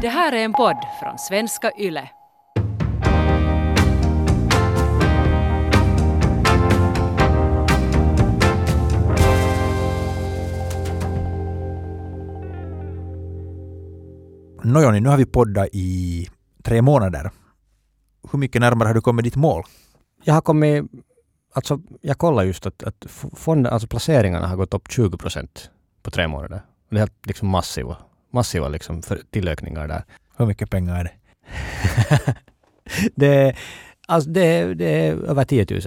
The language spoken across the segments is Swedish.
Det här är en podd från svenska YLE. Nå Jonny, nu har vi poddat i tre månader. Hur mycket närmare har du kommit ditt mål? Jag har kommit, alltså jag kollar just att, att fonden, alltså placeringarna har gått upp 20 procent på tre månader. Det är helt liksom massiva, massiva liksom för tillökningar där. Hur mycket pengar är det? det, är- alltså det, det är över 10 000.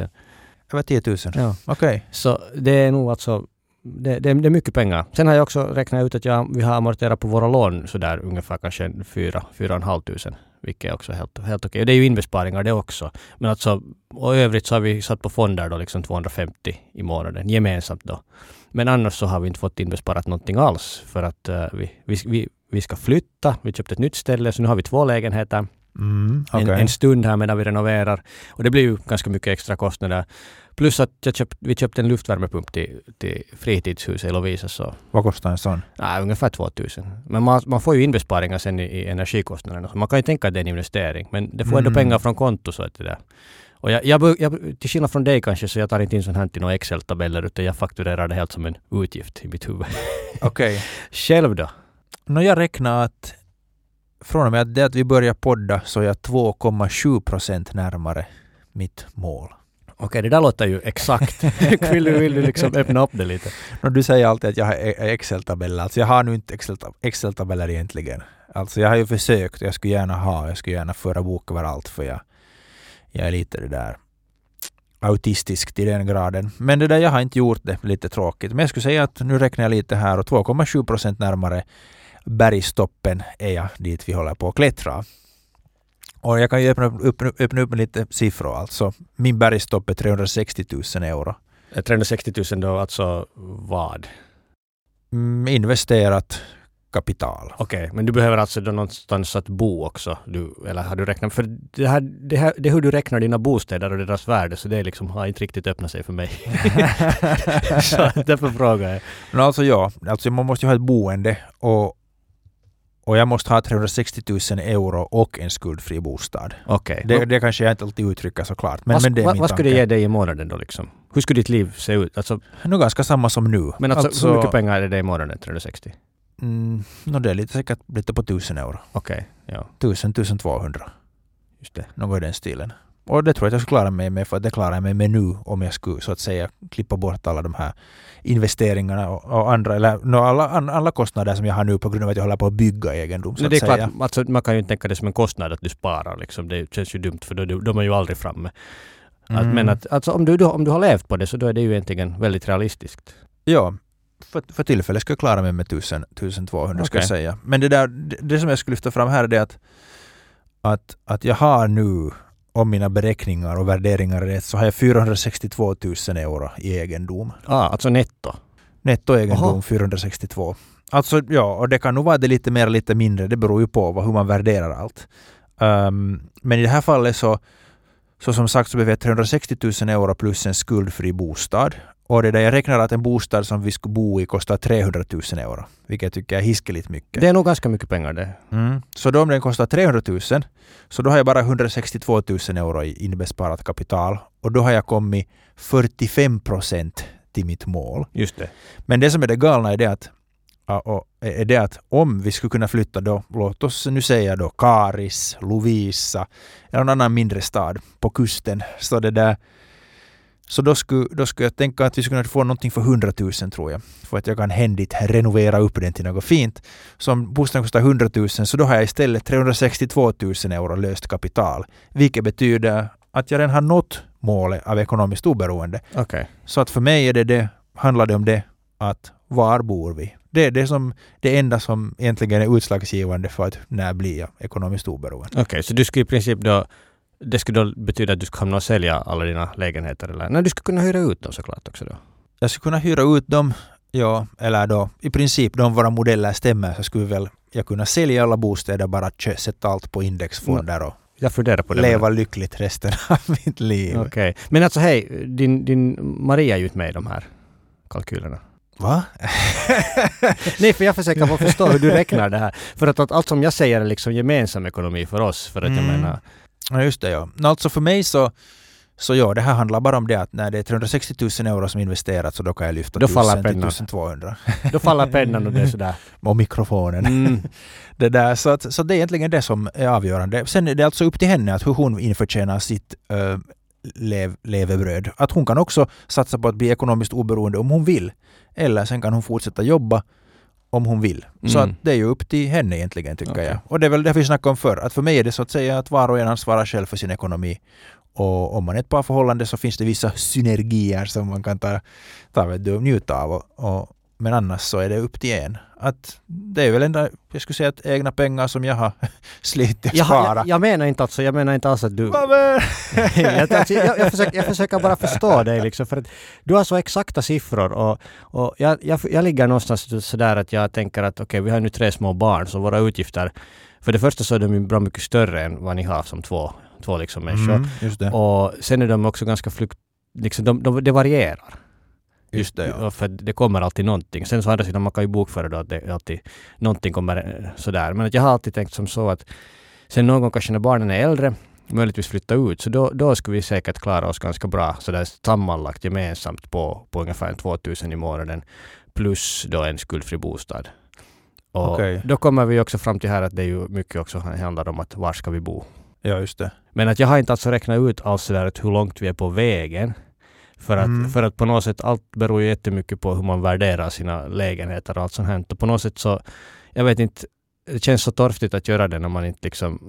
Över 10 000? Ja. Okej. Så det är nog alltså det, det, det är mycket pengar. Sen har jag också räknat ut att jag, vi har amorterat på våra lån sådär ungefär kanske 4 4 tusen. Vilket är också helt, helt okej. Det är ju inbesparingar det också. Men alltså, och i övrigt så har vi satt på fonder då liksom 250 i månaden gemensamt då. Men annars så har vi inte fått inbesparat någonting alls för att eh, vi, vi, vi, vi ska flytta. Vi köpte ett nytt ställe så nu har vi två lägenheter Mm, okej. en, en stund här medan vi renoverar. Och det blir ju ganska mycket extra kostnader. Plus att jag köpt, vi köpte en luftvärmepump till, till fritidshuset i Lovisa så Vad kostar en sån? nej, ungefär 2000. Men man, man får ju inbesparingar sen i, i energikostnaderna. Så man kan ju tänka att det är en investering. Men det får ändå Mm. pengar från konto så att det där. Och jag, jag, jag, till skillnad från dig kanske så jag tar inte in sånt här till några Excel-tabeller utan jag fakturerar det helt som en utgift i mitt huvud. Okej. Själv då? Nå, jag räknar att från och med att det att vi börjar podda så är jag 2,7 procent närmare mitt mål. Okej, det där låter ju exakt. vill, du, vill du liksom öppna upp det lite? Nå, du säger alltid att jag har e- Excel-tabeller. Alltså jag har nu inte Excel- Excel-tabeller egentligen. Alltså jag har ju försökt jag skulle gärna ha, jag skulle gärna föra bok över allt för jag, jag är lite det där autistisk till den graden. Men det där, jag har inte gjort det, lite tråkigt. Men jag skulle säga att nu räknar jag lite här och 2,7 procent närmare bergstoppen är jag dit vi håller på att klättra. Och jag kan ju öppna upp, öppna, upp med lite siffror alltså. Min bergstopp är 360 000 euro. Eh, 360 000 då, alltså vad? Mm, investerat kapital. Okej, men du behöver alltså då någonstans att bo också? Du, eller har du räknat? För det, här, det, här, det är hur du räknar dina bostäder och deras värde, så det liksom har inte riktigt öppnat sig för mig. så därför frågar jag. Men alltså ja, alltså man måste ju ha ett boende och, och jag måste ha 360 000 euro och en skuldfri bostad. Okej. Det, det kanske jag inte alltid uttrycker såklart. Men, vad, men det är vad, min vad skulle det ge dig i månaden då liksom? Hur skulle ditt liv se ut? Alltså, Nu ganska samma som nu. men alltså, hur mycket pengar är det i månaden, 360? Mm, no, det är lite säkert lite på 1000 euro. Okej, ja, 1000, 1200. just det. Något i den stilen. Och det tror jag att jag skulle klara mig med för att det klarar jag mig med nu om jag skulle så att säga klippa bort alla de här investeringarna och, och andra, eller no, alla, alla kostnader som jag har nu på grund av att jag håller på att bygga egendom. Så att det är säga. klart, alltså, man kan ju inte tänka det som en kostnad att du sparar liksom. Det känns ju dumt för då, då är ju aldrig framme. Att, Mm. men att, alltså, om, du, då, om du har levt på det så då är det ju egentligen väldigt realistiskt. Ja, för, för tillfället ska jag klara mig med 1000, 1200 ska jag säga. Men det, där, det, det som jag skulle lyfta fram här är det att, att, att jag har nu, om mina beräkningar och värderingar är rätt, så har jag 462 000 euro i egendom. Ah, alltså netto. Nettoegendom Aha. 462. Alltså ja, och det kan nog vara det lite mer lite mindre, det beror ju på vad, hur man värderar allt. Ehm, men i det här fallet så, så som sagt så behöver jag 360 000 euro plus en skuldfri bostad. Och det där jag räknar att en bostad som vi skulle bo i kostar 300 000 euro. Vilket jag tycker är hiskeligt mycket. Det är nog ganska mycket pengar det. Mm. Så då om den kostar 300 000 så då har jag bara 162 000 euro i inbesparat kapital. Och då har jag kommit 45 procent till mitt mål. Just det. Men det som är det galna är det att, är det att om vi skulle kunna flytta då, låt oss nu säga då Karis, Lovisa eller någon annan mindre stad på kusten. Så det där så då skulle, då skulle jag tänka att vi skulle kunna få någonting för 100 000 tror jag. För att jag kan händigt renovera upp den till något fint. Så om bostaden kostar 100 000 så då har jag istället 362 000 euro löst kapital. Vilket betyder att jag redan har nått målet av ekonomiskt oberoende. Okej. Så att för mig är det det, handlar det om det att var bor vi? Det är det, som, det enda som egentligen är utslagsgivande för att när blir jag ekonomiskt oberoende. Okej, så du skulle i princip då det skulle då betyda att du skulle hamna och sälja alla dina lägenheter eller? Nej, du skulle kunna hyra ut dem såklart också då. Jag skulle kunna hyra ut dem, ja, eller då i princip de våra modeller stämmer så skulle väl jag kunna sälja alla bostäder, bara sätta allt på indexfonder och Jag funderar på det. leva lyckligt resten av mitt liv. Okej. Men alltså hej, din, din Maria är ju inte med i de här kalkylerna. Va? Nej, för jag försöker få förstå hur du räknar det här. För att, att allt som jag säger är liksom gemensam ekonomi för oss. För att jag Mm. menar... Ja, just det ja. Alltså för mig så, så ja, det här handlar bara om det att när det är 360 000 euro som investerat så då kan jag lyfta Då faller 1000 till pennan. 1200. Då faller pennan och det är sådär. Och mikrofonen. Mm. Det där, så, att, så det är egentligen det som är avgörande. Sen är det alltså upp till henne att hur hon införtjänar sitt uh, lev, levebröd. Att hon kan också satsa på att bli ekonomiskt oberoende om hon vill. Eller sen kan hon fortsätta jobba om hon vill. Så Mm. att det är ju upp till henne egentligen tycker Okej. jag. Och det är väl det vi snackade om förr. Att för mig är det så att säga att var och en ansvarar själv för sin ekonomi. Och om man är ett par förhållande så finns det vissa synergier som man kan ta, ta vet du, njuta av. Och, och, men annars så är det upp till en. Att det är väl ändå, jag skulle säga att egna pengar som jag har slitit och Jag, sparat. jag, jag menar inte alltså, jag menar inte alls att du... Jag, alltså, jag, jag, försöker, jag försöker bara förstå dig liksom, för att du har så exakta siffror och, och jag, jag, jag ligger någonstans sådär att jag tänker att okej, vi har nu tre små barn så våra utgifter, för det första så är de ju bra mycket större än vad ni har som två, två liksom människor. Mm. Och sen är de också ganska flukt... Liksom, de, de, det varierar. Just det, ja. För det kommer alltid någonting. Sen så andra sidan, man kan ju bokföra då att det alltid någonting kommer eh, sådär. Men att jag har alltid tänkt som så att sen någon gång kanske när barnen är äldre, möjligtvis flytta ut, så då, då skulle vi säkert klara oss ganska bra sådär sammanlagt gemensamt på, på ungefär 2000 i månaden plus då en skuldfri bostad. Och Okej. då kommer vi också fram till här att det är ju mycket också handlar om att var ska vi bo. ja, just det. Men att jag har inte alltså räknat ut alls sådär hur långt vi är på vägen. För att, Mm. för att på något sätt, allt beror ju jättemycket på hur man värderar sina lägenheter och allt sånt här. Och på något sätt så, jag vet inte, det känns så torftigt att göra det när man inte liksom...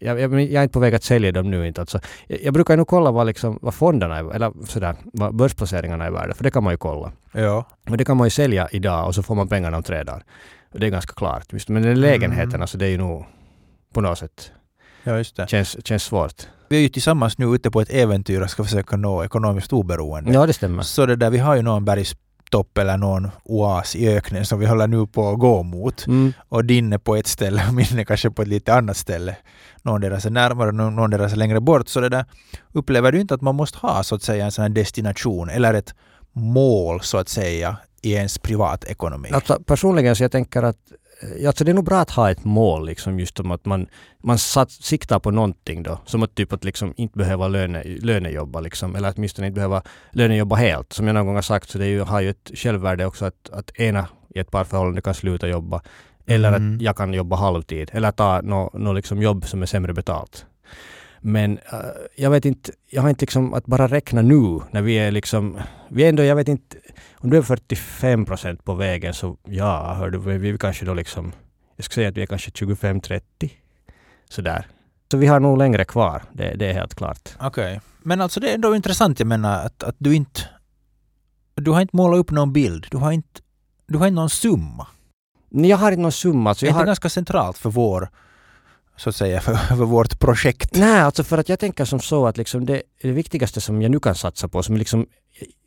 Jag, jag, jag är inte på väg att sälja dem nu inte. Alltså, jag, jag brukar nog kolla vad, liksom, vad fonderna är, eller sådär, vad börsplaceringarna är värda, för det kan man ju kolla. Ja. Men det kan man ju sälja idag och så får man pengarna om tre dagar. Och det är ganska klart. Men den lägenheten, Mm. alltså det är ju nog på något sätt, ja, just det. känns, känns svårt. Vi är ju tillsammans nu ute på ett äventyr och ska försöka nå ekonomiskt oberoende. Ja, det stämmer. Så det där, vi har ju någon bergstopp eller någon oas i öknen som vi håller nu på att gå mot. Mm. Och din är på ett ställe och min är kanske på ett lite annat ställe. Någon deras är närmare, någon deras är längre bort. Så det där upplever du inte att man måste ha så att säga en sån här destination eller ett mål så att säga i ens privatekonomi? Alltså, personligen så jag tänker att Alltså det är nog bra att ha ett mål liksom just om att man, man satt, siktar på någonting då. Som att typ att liksom inte behöva löne, lönejobba liksom. Eller åtminstone inte behöva lönejobba helt. Som jag någon gång har sagt så det är ju, har ju ett självvärde också att, att ena i ett parförhållande kan sluta jobba. Eller Mm. att jag kan jobba halvtid. Eller ta något no, liksom jobb som är sämre betalt. Men eh, jag vet inte, jag har inte liksom att bara räkna nu när vi är liksom, vi är ändå, jag vet inte, om du är 45 procent på vägen så ja, hör du, vi är kanske då liksom, jag skulle säga att vi är kanske 25-30. Sådär. Så vi har nog längre kvar, det, det är helt klart. Okej. Men alltså det är ändå intressant, jag menar att, att du inte... Du har inte målat upp någon bild. Du har inte, du har inte någon summa. Jag har inte någon summa. Så det är jag inte har, ganska centralt för vår, så att säga, för, för vårt projekt. nej, alltså för att jag tänker som så att liksom det, det viktigaste som jag nu kan satsa på, som liksom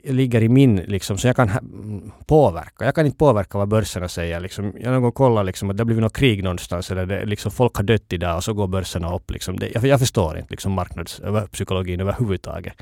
ligger i min, liksom, så jag kan mm, påverka. Jag kan inte påverka vad börserna säger. Liksom. Jag någon gång kollat liksom, att det har blivit något krig någonstans eller det, liksom, folk har dött idag och så går börserna upp. Liksom. Det, jag, jag förstår inte liksom, marknadspsykologin överhuvudtaget.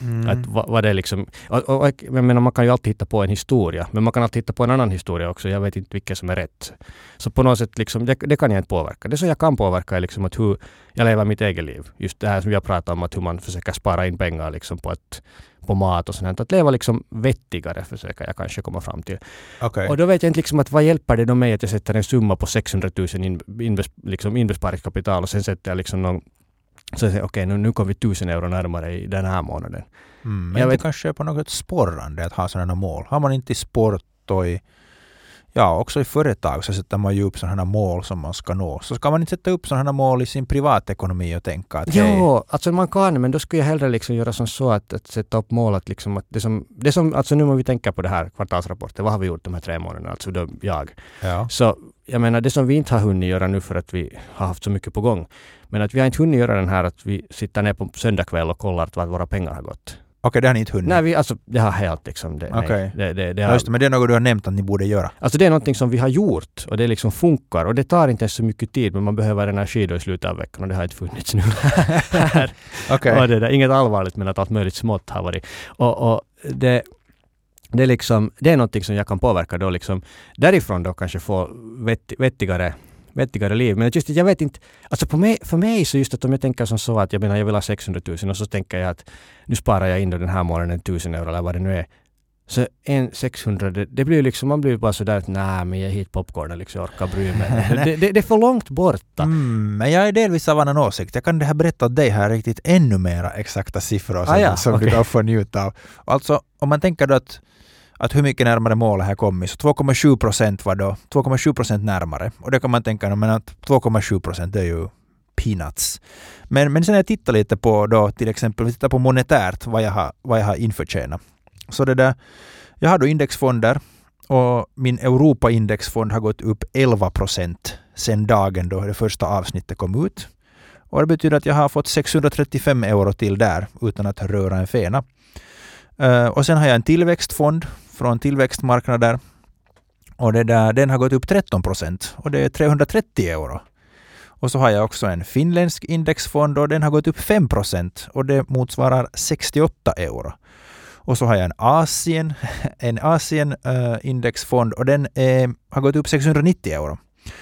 Mm. Att, vad, vad det liksom, och, och, jag menar, man kan ju alltid hitta på en historia, men man kan alltid hitta på en annan historia också. Jag vet inte vilken som är rätt. Så på något sätt, liksom, det, det kan jag inte påverka. Det som jag kan påverka är liksom att hur jag lever mitt eget liv. Just det här som jag pratar om, att hur man försöker spara in pengar liksom på, att, på mat och sånt. Att leva liksom vettigare försöker jag kanske komma fram till. Okej. Och då vet jag inte liksom att vad hjälper det då mig att jag sätter en summa på 600 000 in, inves, liksom inbesparingskapital och sen sätter jag liksom någon så jag säger okej, nu, nu kommer vi 1000 euro närmare i den här månaden. Mm, men Jag det vet- kanske är på något sporrande att ha sådana mål. Har man inte i sport och i, ja, också i företag? Så sätter man ju upp sådana mål som man ska nå. Så ska man inte sätta upp sådana mål i sin privatekonomi och tänka att hej, Jo, alltså man kan, men då skulle jag hellre liksom göra som så att, att sätta upp mål att liksom att det som, det som, alltså nu om vi tänker på det här kvartalsrapporten, vad har vi gjort de här tre månaderna, alltså då jag. ja, Så jag menar det som vi inte har hunnit göra nu för att vi har haft så mycket på gång, men att vi har inte hunnit göra den här att vi sitter ner på söndag kväll och kollar vart våra pengar har gått. Okej det har ni inte hunnit. Nej, vi, alltså det har helt liksom, det, Okej. nej, det, det, har, just det, men det är något du har nämnt att ni borde göra. Alltså det är någonting som vi har gjort och det liksom funkar och det tar inte så mycket tid men man behöver energi då i slutet av veckan och det har inte funnits nu. Okej. Och det där, inget allvarligt men att allt möjligt smått har varit. Och, och det, det är liksom, det är någonting som jag kan påverka då liksom därifrån då kanske få vett, vettigare vettigare liv. Men just jag vet inte, alltså på mig, för mig så just att om jag tänker som så att jag menar jag vill ha 600 000 och så tänker jag att nu sparar jag in den här månaden 1000 euro eller vad det nu är. Så en 600, det, det blir liksom, man blir bara sådär att nej men jag hit popcornen liksom, jag orkar bry mig. det, det, det är för långt borta. Mm, men jag är delvis av annan åsikt. Jag kan det här berätta åt dig här riktigt ännu mera exakta siffror som, Ah, ja, som okej. du kan få njuta av. Alltså om man tänker då att, att hur mycket närmare målet har kommit, så 2,7 procent var då 2,7 procent närmare. Och det kan man tänka, men att 2,7 procent är ju peanuts. Men, men sen när jag tittar lite på då till exempel, vi tittar på monetärt vad jag har, vad jag har införtjänat. Så det där, jag har då indexfonder och min Europa-indexfond har gått upp 11 procent sen dagen då det första avsnittet kom ut. Och det betyder att jag har fått 635 euro till där utan att röra en fena. Uh, och sen har jag en tillväxtfond från tillväxtmarknader. Och det där, den har gått upp 13 procent och det är 330 euro. Och så har jag också en finländsk indexfond och den har gått upp 5 procent och det motsvarar 68 euro. Och så har jag en Asien, en Asien eh, indexfond och den är, har gått upp 690 euro.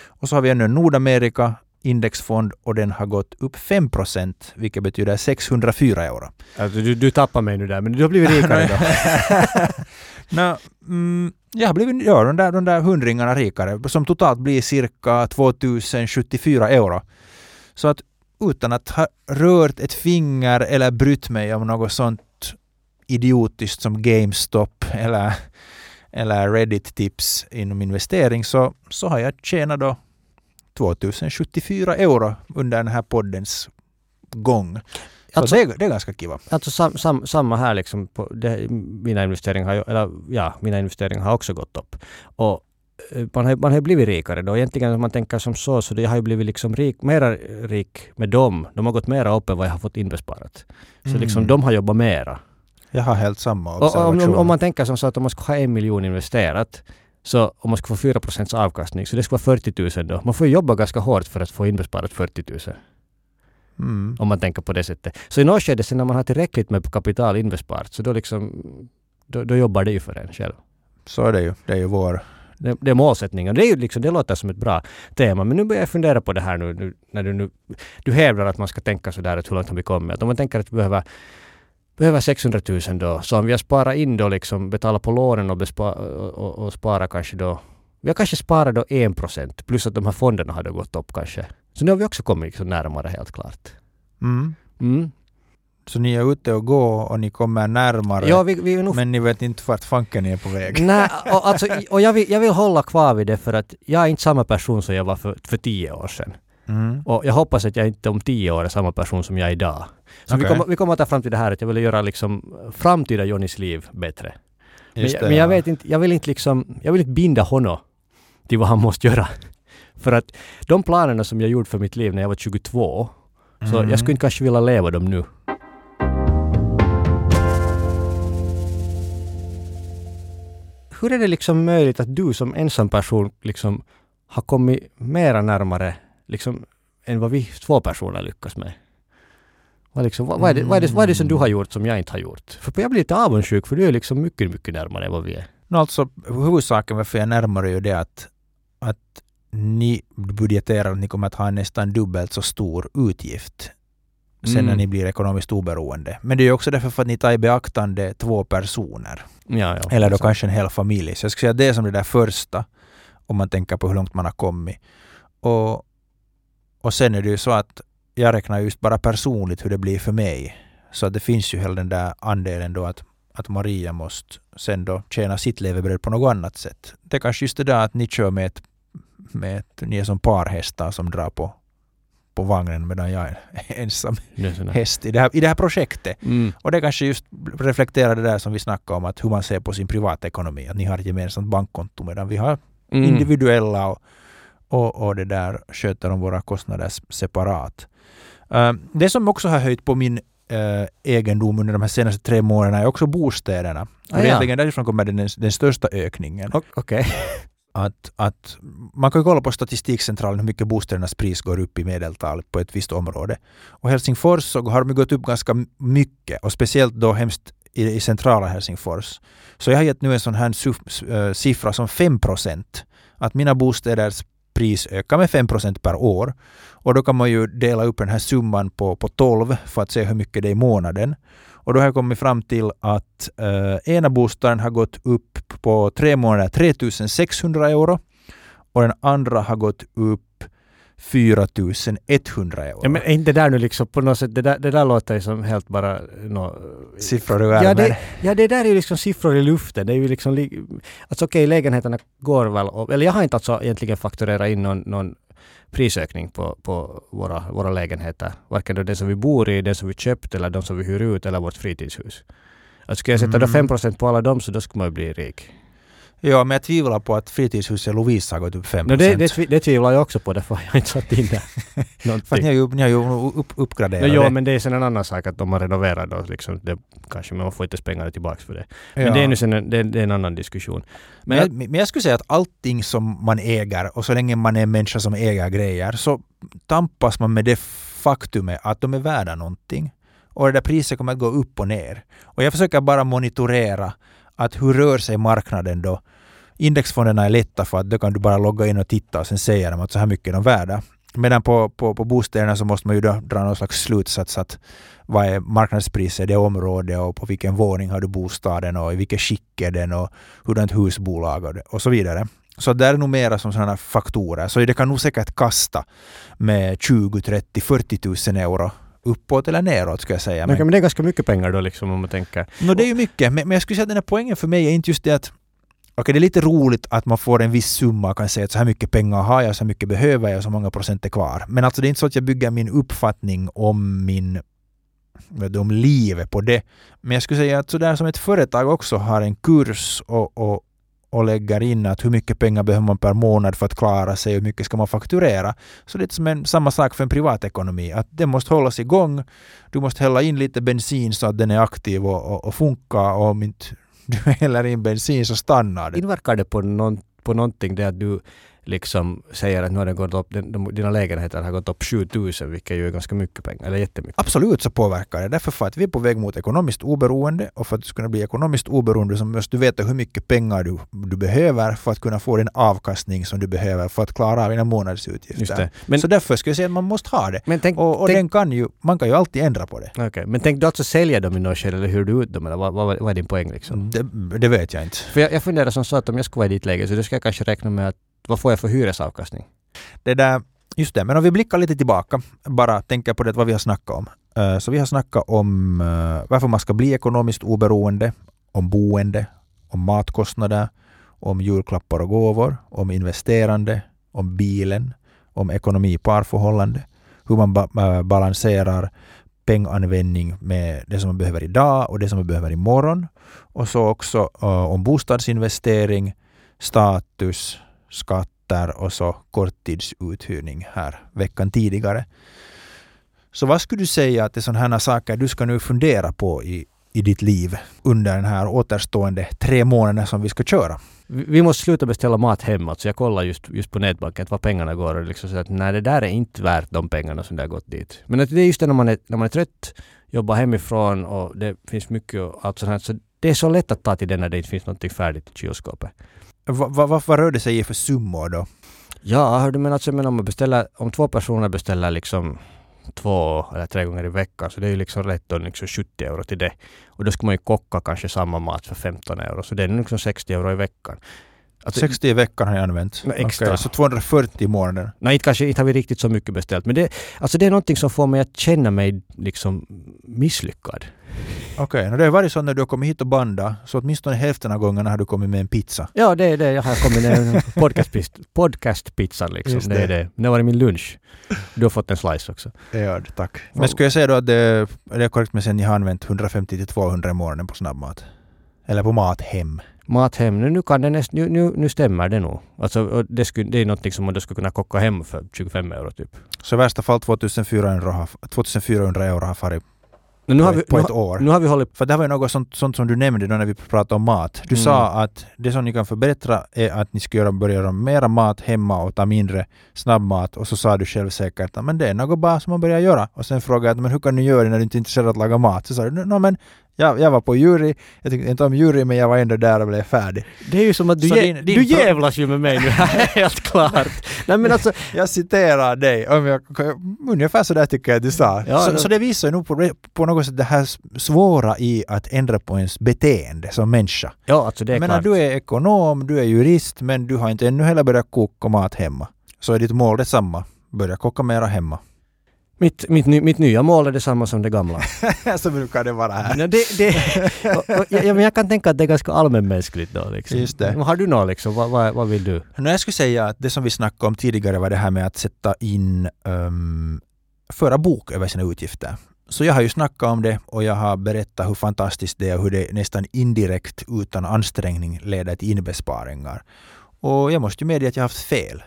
Och så har vi ännu en Nordamerika indexfond och den har gått upp 5 procent, vilket betyder 604 euro. Alltså, du, du tappar mig nu där, men du har blivit rikare då. No, mm, jag har blivit ja, de, där, de där hundringarna rikare, som totalt blir cirka 2074 euro. Så att utan att ha rört ett finger eller brytt mig om något sånt idiotiskt som GameStop eller, eller Reddit-tips inom investering så, så har jag tjänat då 2074 euro under den här poddens gång. Så Alltså- det, är, det är ganska kiva. Alltså sam, sam, samma här liksom. På det, mina investeringar har eller ja, mina investeringar har också gått upp. Och eh, man har, man har blivit rikare då. Egentligen om man tänker som så, så det har ju blivit liksom rik, mera rik med dem. De har gått mera upp än vad jag har fått inbesparat. Så Mm. liksom de har jobbat mera. Jag har helt samma och, om, observation. om, om man tänker som så att om man ska ha en miljon investerat så om man ska få 4 procents avkastning så det ska vara 40 000 då. Man får jobba ganska hårt för att få inbesparat 40 000. Mm. Om man tänker på det sättet. Så i något skede sen när man har tillräckligt med kapital inbesparat så då liksom då, då jobbar det ju för en själv. Så är det ju. Det är ju vår... Det, det är målsättningen. Det, är ju liksom, det låter som ett bra tema. Men nu börjar jag fundera på det här nu, nu när du nu... Du hävdar att man ska tänka sådär att hur långt har vi kommit? Att om man tänker att vi behöver, behöver 600 000 då, så om vi har sparat in då liksom, betala på lånen och, bespa, och, och, och spara kanske då... Vi har kanske sparat då 1 procent plus att de här fonderna har då gått upp kanske. Så nu har vi också kommit liksom närmare helt klart. Mm. Mm. Så ni är ute och går och ni kommer närmare. Ja, vi, vi nog Men ni vet inte vart fanken ni är på väg. Nej, och, alltså, och jag, vill, jag vill hålla kvar vid det för att jag är inte samma person som jag var för, för tio år sedan. Mm. Och jag hoppas att jag inte om tio år är samma person som jag är idag. Så vi, Okej. kommer, vi kommer att ta fram till det här att jag vill göra liksom framtida Johnnys liv bättre. Men, Just det, men jag ja. vet inte, jag vill inte liksom, jag vill inte binda honom till vad han måste göra. För att de planerna som jag gjorde för mitt liv när jag var 22, så Mm. jag skulle inte kanske vilja leva dem nu. Hur är det liksom möjligt att du som ensam person liksom har kommit mera närmare liksom, än vad vi två personer lyckas med? Vad, liksom, vad, vad, är det, vad, är det, vad är det som du har gjort som jag inte har gjort? För jag blir lite avundsjuk för du är liksom mycket, mycket närmare än vad vi är. No, alltså, huvudsaken varför jag är närmare är ju det att, att ni budgeterar att ni kommer att ha en nästan dubbelt så stor utgift sen Mm. när ni blir ekonomiskt oberoende. Men det är ju också därför för att ni tar i beaktande två personer. Ja, ja, Eller då så. kanske en hel familj. Så jag skulle säga det är som det där första, om man tänker på hur långt man har kommit. Och, och sen är det ju så att jag räknar just bara personligt hur det blir för mig. Så att det finns ju hela den där andelen då att, att Maria måste sen då tjäna sitt levebröd på något annat sätt. Det är kanske just det där att ni kör med ett, med ett ni är som parhästar som drar på, på vagnen medan jag är ensam är häst i det här, i det här projektet. Mm. Och det kanske just reflekterar det där som vi snackade om, att hur man ser på sin privatekonomi. Att ni har ett gemensamt bankkonto medan vi har Mm. individuella och, och, och det där sköter om våra kostnader separat. Eh, det som också har höjt på min uh, egendom under de här senaste tre månaderna är också bostäderna. Och Ah, det är ja. egentligen därifrån kommer den, den största ökningen. O- Okej. Att, att man kan kolla på Statistikcentralen hur mycket bostädernas pris går upp i medeltal på ett visst område. Och Helsingfors så har de gått upp ganska mycket och speciellt då hemskt i, i centrala Helsingfors. Så jag har gett nu en sån här eh, siffra som 5 procent. Att mina bostäders pris ökar med 5 procent per år. Och då kan man ju dela upp den här summan på, på 12 för att se hur mycket det är i månaden. Och då har jag kommit fram till att eh, ena bostaden har gått upp på tre månader 3600 euro och den andra har gått upp 4100 euro. Ja, men är inte det där nu liksom på något sätt, det där, det där låter ju som helt bara... No, Siffror ur ja det, ja, det där är ju liksom siffror i luften. Det är ju liksom... li- Alltså okej, lägenheterna går väl... Eller jag har inte alltså egentligen fakturerat in någon, någon prisökning på, på våra, våra lägenheter. Varken den som vi bor i, den som vi köpt eller de som vi hyr ut eller vårt fritidshus. Alltså skulle jag sätta då Mm. 5% på alla dem så då skulle man ju bli rik. Ja, men jag tvivlar på att fritidshuset Lovisa har gått upp 5 No, det, det, det tvivlar jag också på, därför har jag inte satt in det. Ni har ju, ni har ju upp, uppgraderat No, jo, men det är sen en annan sak att om man renoverar då liksom, det, kanske man får inte pengarna tillbaks för det. Men Ja. det är nu sen en, det, det är en annan diskussion. Men Men jag, men jag skulle säga att allting som man äger och så länge man är en människa som äger grejer så tampas man med det faktumet att de är värda någonting. Och det där priset kommer att gå upp och ner. Och jag försöker bara monitorera att hur rör sig marknaden då. Indexfonderna är lätta för att då kan du bara logga in och titta och sen säger de att så här mycket är de värda. Medan på, på, på bostäderna så måste man ju då dra någon slags slutsats att vad är marknadspriset i det området och på vilken våning har du bostaden och i vilket skick är den och hurdant husbolag och, det- och så vidare. Så där är nog mera som sådana faktorer. Så det kan nog säkert kasta med 20, 30, 40 000 euro uppåt eller neråt skulle jag säga. men, men det är ganska mycket pengar då liksom om man tänker. No, det är ju mycket, men, men jag skulle säga att den här poängen för mig är inte just det att Okej, det är lite roligt att man får en viss summa och kan säga att så här mycket pengar har jag, så här mycket behöver jag, så många procent är kvar. Men alltså det är inte så att jag bygger min uppfattning om min om livet på det. Men jag skulle säga att sådär som ett företag också har en kurs och, och, och lägger in att hur mycket pengar behöver man per månad för att klara sig och hur mycket ska man fakturera. Så det är som en, samma sak för en privatekonomi. Att det måste hållas igång. Du måste hälla in lite bensin så att den är aktiv och, och, och funkar. Och om inte du häller in bensin så stannar det. Inverkar det på, någon, på någonting det att du liksom säger att nu har den gått upp, den, dina lägenheter har gått upp 7000 vilket ju är ganska mycket pengar, eller jättemycket. Absolut så påverkar det. Därför för att vi är på väg mot ekonomiskt oberoende och för att du ska kunna bli ekonomiskt oberoende så måste du veta hur mycket pengar du, du behöver för att kunna få den avkastning som du behöver för att klara av dina månadsutgifter. Men, så därför skulle jag säga att man måste ha det. men tänk, Och, och tänk, den kan ju, man kan ju alltid ändra på det. okej, men tänk du alltså sälja dem i något skede eller hyr du ut dem eller vad, vad, vad är din poäng liksom? det. Det vet jag inte. För jag, jag funderar som så att om jag skulle vara i ditt läge så då ska jag kanske räkna med att vad får jag för hyresavkastning? Det där, just det, men om vi blickar lite tillbaka, bara tänker på det vad vi har snackat om. Eh, så vi har snackat om eh, varför man ska bli ekonomiskt oberoende, om boende, om matkostnader, om julklappar och gåvor, om investerande, om bilen, om ekonomi, parförhållande, hur man ba- eh, balanserar penganvändning med det som man behöver idag och det som man behöver imorgon. Och så också uh, om bostadsinvestering, status, skatter och så korttidsuthyrning här veckan tidigare. Så vad skulle du säga att det är sådana här saker du ska nu fundera på i, i ditt liv under den här återstående tre månaderna som vi ska köra? Vi, måste sluta beställa mat hemma. Så jag kollar just, just på nätbanken att vad pengarna går och liksom så att nej det där är inte värt de pengarna som det har gått dit. Men att det är just det när man är, när man är trött, jobbar hemifrån och det finns mycket och allt sånt här. Så det är så lätt att ta till det när det inte finns någonting färdigt i kylskåpet. Va, va, vad vad rör det sig i för summor då? Ja, hör du men alltså men om man beställer, om två personer beställer liksom två eller tre gånger i veckan så det är ju liksom rätt då liksom 70 euro till det. Och då ska man ju kocka kanske samma mat för 15 euro så det är liksom 60 euro i veckan. Alltså, 60 i veckan har jag använt. Nej, extra. Okej, så 240 i månaden. Nej, inte kanske inte har vi riktigt så mycket beställt men det, alltså det är någonting som får mig att känna mig liksom misslyckad. Okej, okay, det har varit så när du har kommit hit och bandat så åtminstone hälften av gångerna har du kommit med en pizza. Ja, det är det. Jag har kommit med podcastpizzan podcast liksom. Just Det är det. det. Det varit min lunch. Du har fått en slice också. Ja, tack. Men skulle jag säga då att det, är det korrekt med sen ni har använt 150-200 i månaden på snabbmat? Eller på mat hem? Mat hem. Nu, nu, kan det näst, nu, nu, nu stämmer det nog. Alltså, det, skulle, det är någonting som man då skulle kunna koka hem för 25 euro typ. Så i värsta fall 2400, har, 2400 euro har farit Men nu på, har vi, ett, på nu, ett har- år. nu har vi hållit... För det här var ju något sånt, sånt som du nämnde då när vi pratade om mat. Du Mm. sa att det som ni kan förbättra är att ni ska göra, börja göra mera mat hemma och ta mindre snabbmat. Och så sa du själv säkert att men det är något bara som man börjar göra. Och sen frågade jag att men hur kan du göra det när du inte är intresserad av att laga mat? Så sa du "Nå, men Jag, jag var på jury, jag tyckte inte om jury men jag var ändå där och blev färdig. Det är ju som att du, din- din du jävlas ju med mig nu, helt klart. Nej men alltså, Jag citerar dig, om jag, ungefär så där tycker jag att du sa. Ja, så, så det visar ju nog på, på något sätt det här svåra i att ändra på ens beteende som människa. ja alltså det är menar, klart. du är ekonom, du är jurist, men du har inte ännu heller börjat koka mat hemma. Så är ditt mål detsamma. Börja koka mera hemma. Mitt, mitt, mitt nya mål är detsamma som det gamla. så brukar det vara här. Nej, det, det, och, och, ja, men jag kan tänka att det är ganska allmänmänskligt då. Liksom. Just det. Har du något liksom? Vad, vad, vad vill du? Nu jag skulle säga att det som vi snackade om tidigare var det här med att sätta in, um, föra bok över sina utgifter. Så jag har ju snackat om det och jag har berättat hur fantastiskt det är och hur det nästan indirekt utan ansträngning leder till inbesparingar. Och jag måste ju medge att jag har haft fel.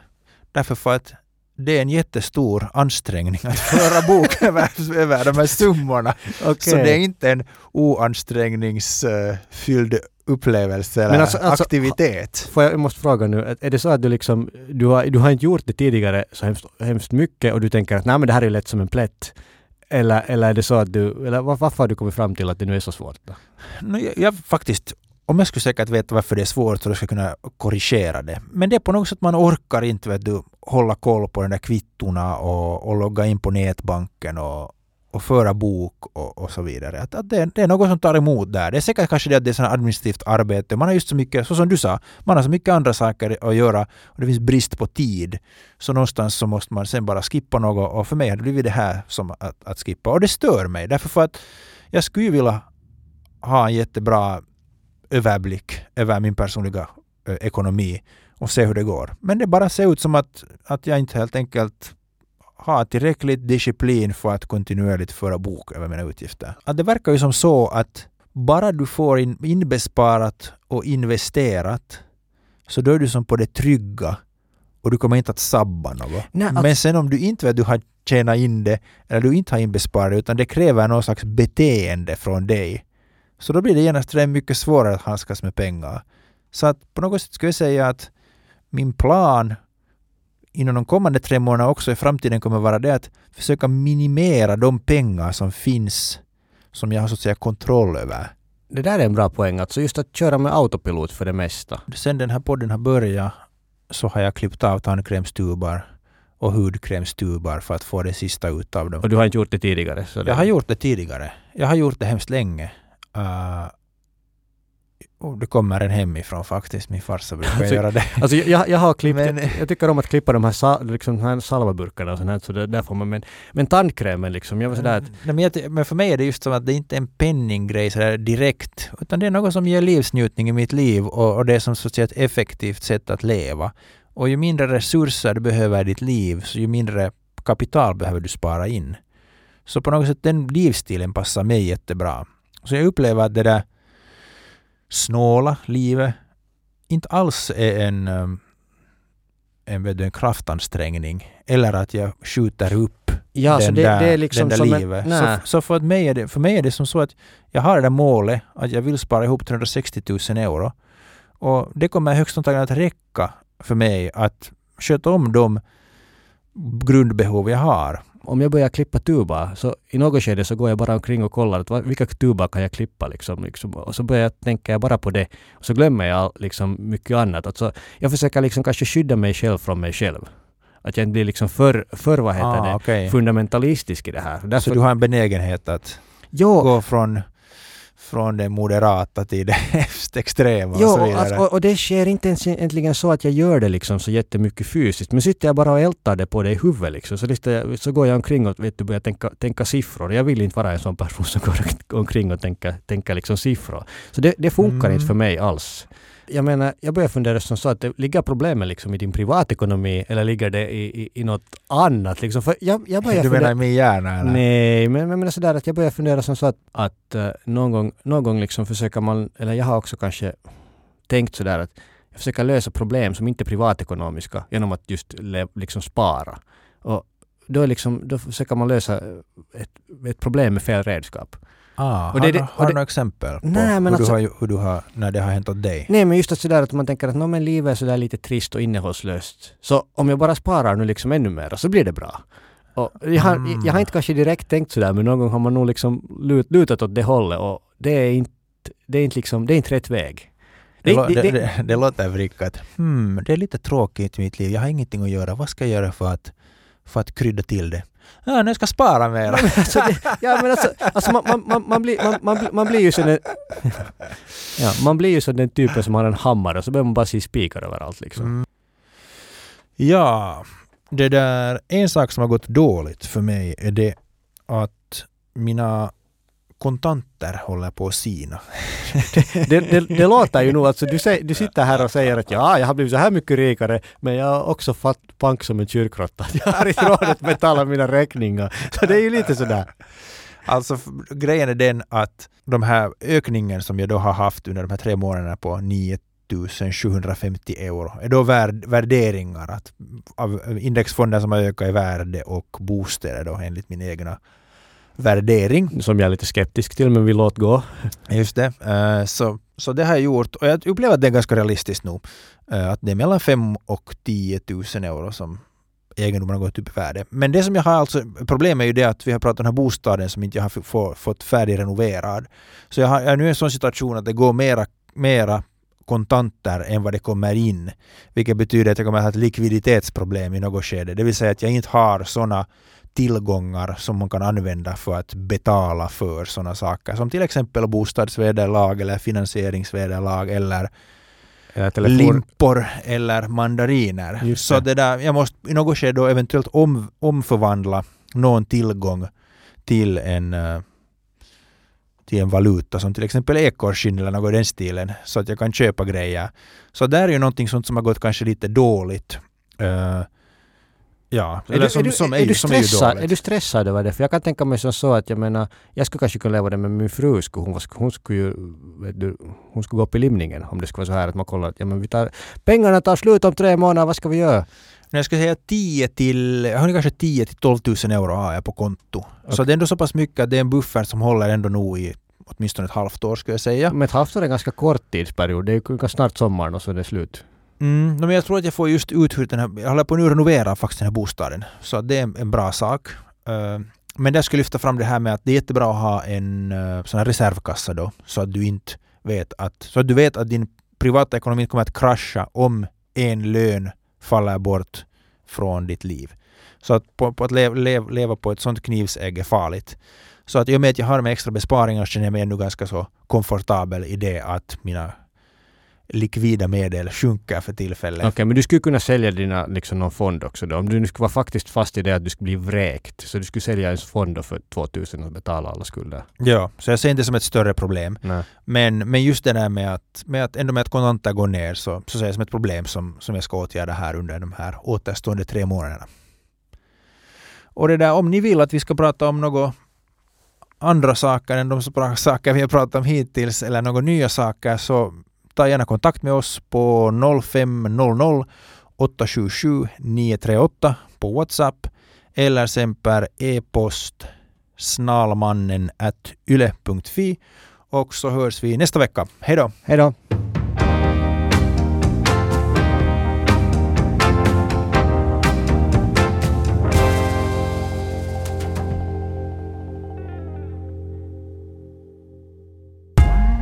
Därför för att det är en jättestor ansträngning att föra bok över, över de här summorna. Så det är inte en oansträngningsfylld upplevelse eller alltså- alltså- aktivitet. Jag, jag måste fråga nu, är det så att du liksom, du har, du har inte gjort det tidigare så hemskt, hemskt mycket och du tänker att nej men det här är lätt som en plätt. Eller, eller är det så att du, eller var, varför har du kommit fram till att det nu är så svårt? Då? No, jag, jag faktiskt, om jag skulle säkert veta varför det är svårt så jag skulle kunna korrigera det. Men det är på något sätt man orkar inte vet du, hålla koll på de där kvittona och, och logga in på nätbanken och, och föra bok och, och så vidare. Att, att det, det är något som tar emot där. Det är säkert kanske det att det är administrativt arbete. Man har just så mycket, så som du sa, man har så mycket andra saker att göra och det finns brist på tid. Så någonstans så måste man sen bara skippa något och för mig har det blivit det här som att, att skippa. Och det stör mig därför för att jag skulle ju vilja ha en jättebra överblick över min personliga eh, ekonomi och se hur det går. Men det bara ser ut som att, att jag inte helt enkelt har tillräckligt disciplin för att kontinuerligt föra bok över mina utgifter. Att det verkar ju som så att bara du får in, inbesparat och investerat så då är du som på det trygga och du kommer inte att sabba något. Nej, Men sen om du inte vet du har tjänat in det eller du inte har inbesparat det utan det kräver någon slags beteende från dig så då blir det genast mycket svårare att handskas med pengar. Så att på något sätt skulle jag säga att min plan inom de kommande tre månaderna också i framtiden kommer vara det att försöka minimera de pengar som finns som jag har så att säga kontroll över. Det där är en bra poäng, alltså just att köra med autopilot för det mesta. Sen den här podden har börjat så har jag klippt av tandkrämstubar och hudkrämstubar för att få det sista ut av dem. Och du har inte gjort det tidigare. Så det, Jag har gjort det tidigare. Jag har gjort det hemskt länge. Uh, och det kommer en hemifrån faktiskt. Min farsa brukar Alltså, göra det. Alltså jag, jag har klippt, Men- jag, jag tycker om att klippa de här, liksom, de här salvaburkarna och sånt här, så det, där får man, men, men tandkrämen liksom, jag var sådär att, Nej, men, jag, men för mig är det just som att det inte är en penninggrej sådär direkt. Utan det är något som ger livsnjutning i mitt liv och, och det är som så att säga ett effektivt sätt att leva. Och ju mindre resurser du behöver i ditt liv, så ju mindre kapital behöver du spara in. Så på något sätt den livsstilen passar mig jättebra. Så jag upplever att det där snåla livet inte alls är en, um, en, vet du, en kraftansträngning. Eller att jag skjuter upp ja så den det, där, det är liksom den där livet. en, så, så för, mig är det, för mig är det som så att jag har det där målet att jag vill spara ihop 360 000 euro. Och det kommer högst antagligen att räcka för mig att sköta om de grundbehov jag har. Om jag börjar klippa tuba, så i något skede så går jag bara omkring och kollar att vilka tuba kan jag klippa liksom, liksom. Och så börjar jag tänka bara på det. Och så glömmer jag liksom mycket annat. Alltså, jag försöker liksom kanske skydda mig själv från mig själv. Att jag inte blir liksom för, för vad heter Ah, det, okej. fundamentalistisk i det här. Så Därför, du har en benägenhet att jo, gå från, från det moderata till det hemskt extrema och Jo, så och, vidare. alltså, och, och det sker inte ens egentligen så att jag gör det liksom så jättemycket fysiskt. Men sitter jag bara och ältar det på det i huvudet liksom, så, jag, så går jag omkring och vet du, börjar tänka, tänka siffror. Jag vill inte vara en sån person som går omkring och tänker, tänker liksom siffror. Så det, det funkar Mm. inte för mig alls. Jag menar, jag börjar fundera som så att det ligger problemet liksom i din privatekonomi eller ligger det i, i, i något annat liksom? För jag, jag börjar du fundera- menar i min hjärna eller? Nej, men men menar sådär att jag börjar fundera som så att, att eh, någon, gång, någon gång liksom försöker man, eller jag har också kanske tänkt sådär att jag försöker lösa problem som inte är privatekonomiska genom att just liksom spara. Och då, liksom, då försöker man lösa ett, ett problem med fel redskap. Ah, Och det- har, det- har du några exempel på Nej, men hur, alltså- du har, hur du har, när det har hänt åt dig? Nej men just att sådär att man tänker att "Nå, men livet är sådär lite trist och innehållslöst. Så om jag bara sparar nu liksom ännu mer så blir det bra. Och jag, har, Mm. jag har inte kanske direkt tänkt sådär men någon gång har man nog liksom lut, lutat åt det hållet och det är inte, det är inte liksom, det är inte rätt väg. Det, det- det, det- det, det låter vrickat. Hmm, det är lite tråkigt i mitt liv. Jag har ingenting att göra. Vad ska jag göra för att, för att krydda till det? Ja, nu ska jag spara mera. alltså, det, ja, men alltså, alltså man, man, man, man, blir, man, man, man blir ju så den, ja, man blir ju så den typen som har en hammare och så börjar man bara se spikar överallt liksom. Mm. Ja, det där, en sak som har gått dåligt för mig är det att mina kontanter håller på att sina. Det, det, det låter ju nog, alltså du, säger, du sitter här och säger att ja, jag har blivit så här mycket rikare men jag har också fått pank som en kyrkråtta. Jag har inte råd att betala mina räkningar. Så det är ju lite sådär. Alltså grejen är den att de här ökningen som jag då har haft under de här tre månaderna på 9750 euro är då värd, värderingar att, av indexfonder som har ökat i värde och bostäder då enligt min egna värdering. Som jag är lite skeptisk till men vi låt gå. Just det. Eh, Så, så det har jag gjort och jag upplever att det är ganska realistiskt nog. Eh, Att det är mellan 5 och 10 000 euro som egendomen har gått upp i värde. Men det som jag har alltså, problemet är ju det att vi har pratat om den här bostaden som inte jag har få, fått färdigrenoverad. Så jag, har, jag är nu i en sån situation att det går mera, mera kontanter än vad det kommer in. Vilket betyder att jag kommer att ha ett likviditetsproblem i något skede. Det vill säga att jag inte har sådana tillgångar som man kan använda för att betala för sådana saker. Som till exempel bostadsvederlag eller finansieringsvederlag eller telefon. limpor eller mandariner. Just Så det. det där, jag måste i något skede eventuellt om, omförvandla någon tillgång till en eh, till en valuta som till exempel ekorrskinn eller något i den stilen så att jag kan köpa grejer. Så där är ju någonting sånt som har gått kanske lite dåligt. Eh, ja, eller som, är, du, som, är, är, du som är ju dåligt. är du stressad över det? För jag kan tänka mig som så att jag menar, jag skulle kanske kunna leva det med min fru. Skulle hon, hon skulle ju, du, hon skulle gå upp i limningen om det skulle vara så här att man kollar att ja, men vi tar, pengarna tar slut om tre månader, vad ska vi göra? Jag skulle säga 10 till, jag har kanske 10 till 12 000 euro har jag på konto. Så Okej. det är ändå så pass mycket att det är en buffert som håller ändå nog i åtminstone ett halvt år skulle jag säga. Men ett halvt år är en ganska kort tidsperiod. Det är ju ganska snart sommaren och så är det slut. Mm, no, men jag tror att jag får just uthyrt den här, jag håller på att renovera faktiskt den här bostaden. Så det är en, en bra sak. Uh, men där skulle jag lyfta fram det här med att det är jättebra att ha en uh, sån här reservkassa då. Så att du inte vet att, så att du vet att din privata ekonomi kommer att krascha om en lön faller bort från ditt liv. Så att, på, på att lev, lev, leva på ett sånt knivsägg är farligt. Så att i och med att jag har med extra besparingar känner jag mig ändå ganska så komfortabel i det att mina likvida medel sjunker för tillfället. Okej, men du skulle kunna sälja dina, liksom någon fond också då. Om du nu skulle vara faktiskt fast i det att du skulle bli vräkt. Så du skulle sälja en fond då för 2000 och betala alla skulder. Ja, så jag ser inte det som ett större problem. Nej. Men, men just det där med att, med att ändå med att kontanter går ner så, så ser jag det som ett problem som, som jag ska åtgärda här under de här återstående tre månaderna. Och det där, om ni vill att vi ska prata om något andra saker än de saker vi har pratat om hittills eller några nya saker så ta gärna kontakt med oss på 0500 877 938 på WhatsApp eller sen per e-post snalmannen yle.fi och så hörs vi nästa vecka. Hej då! Hej då!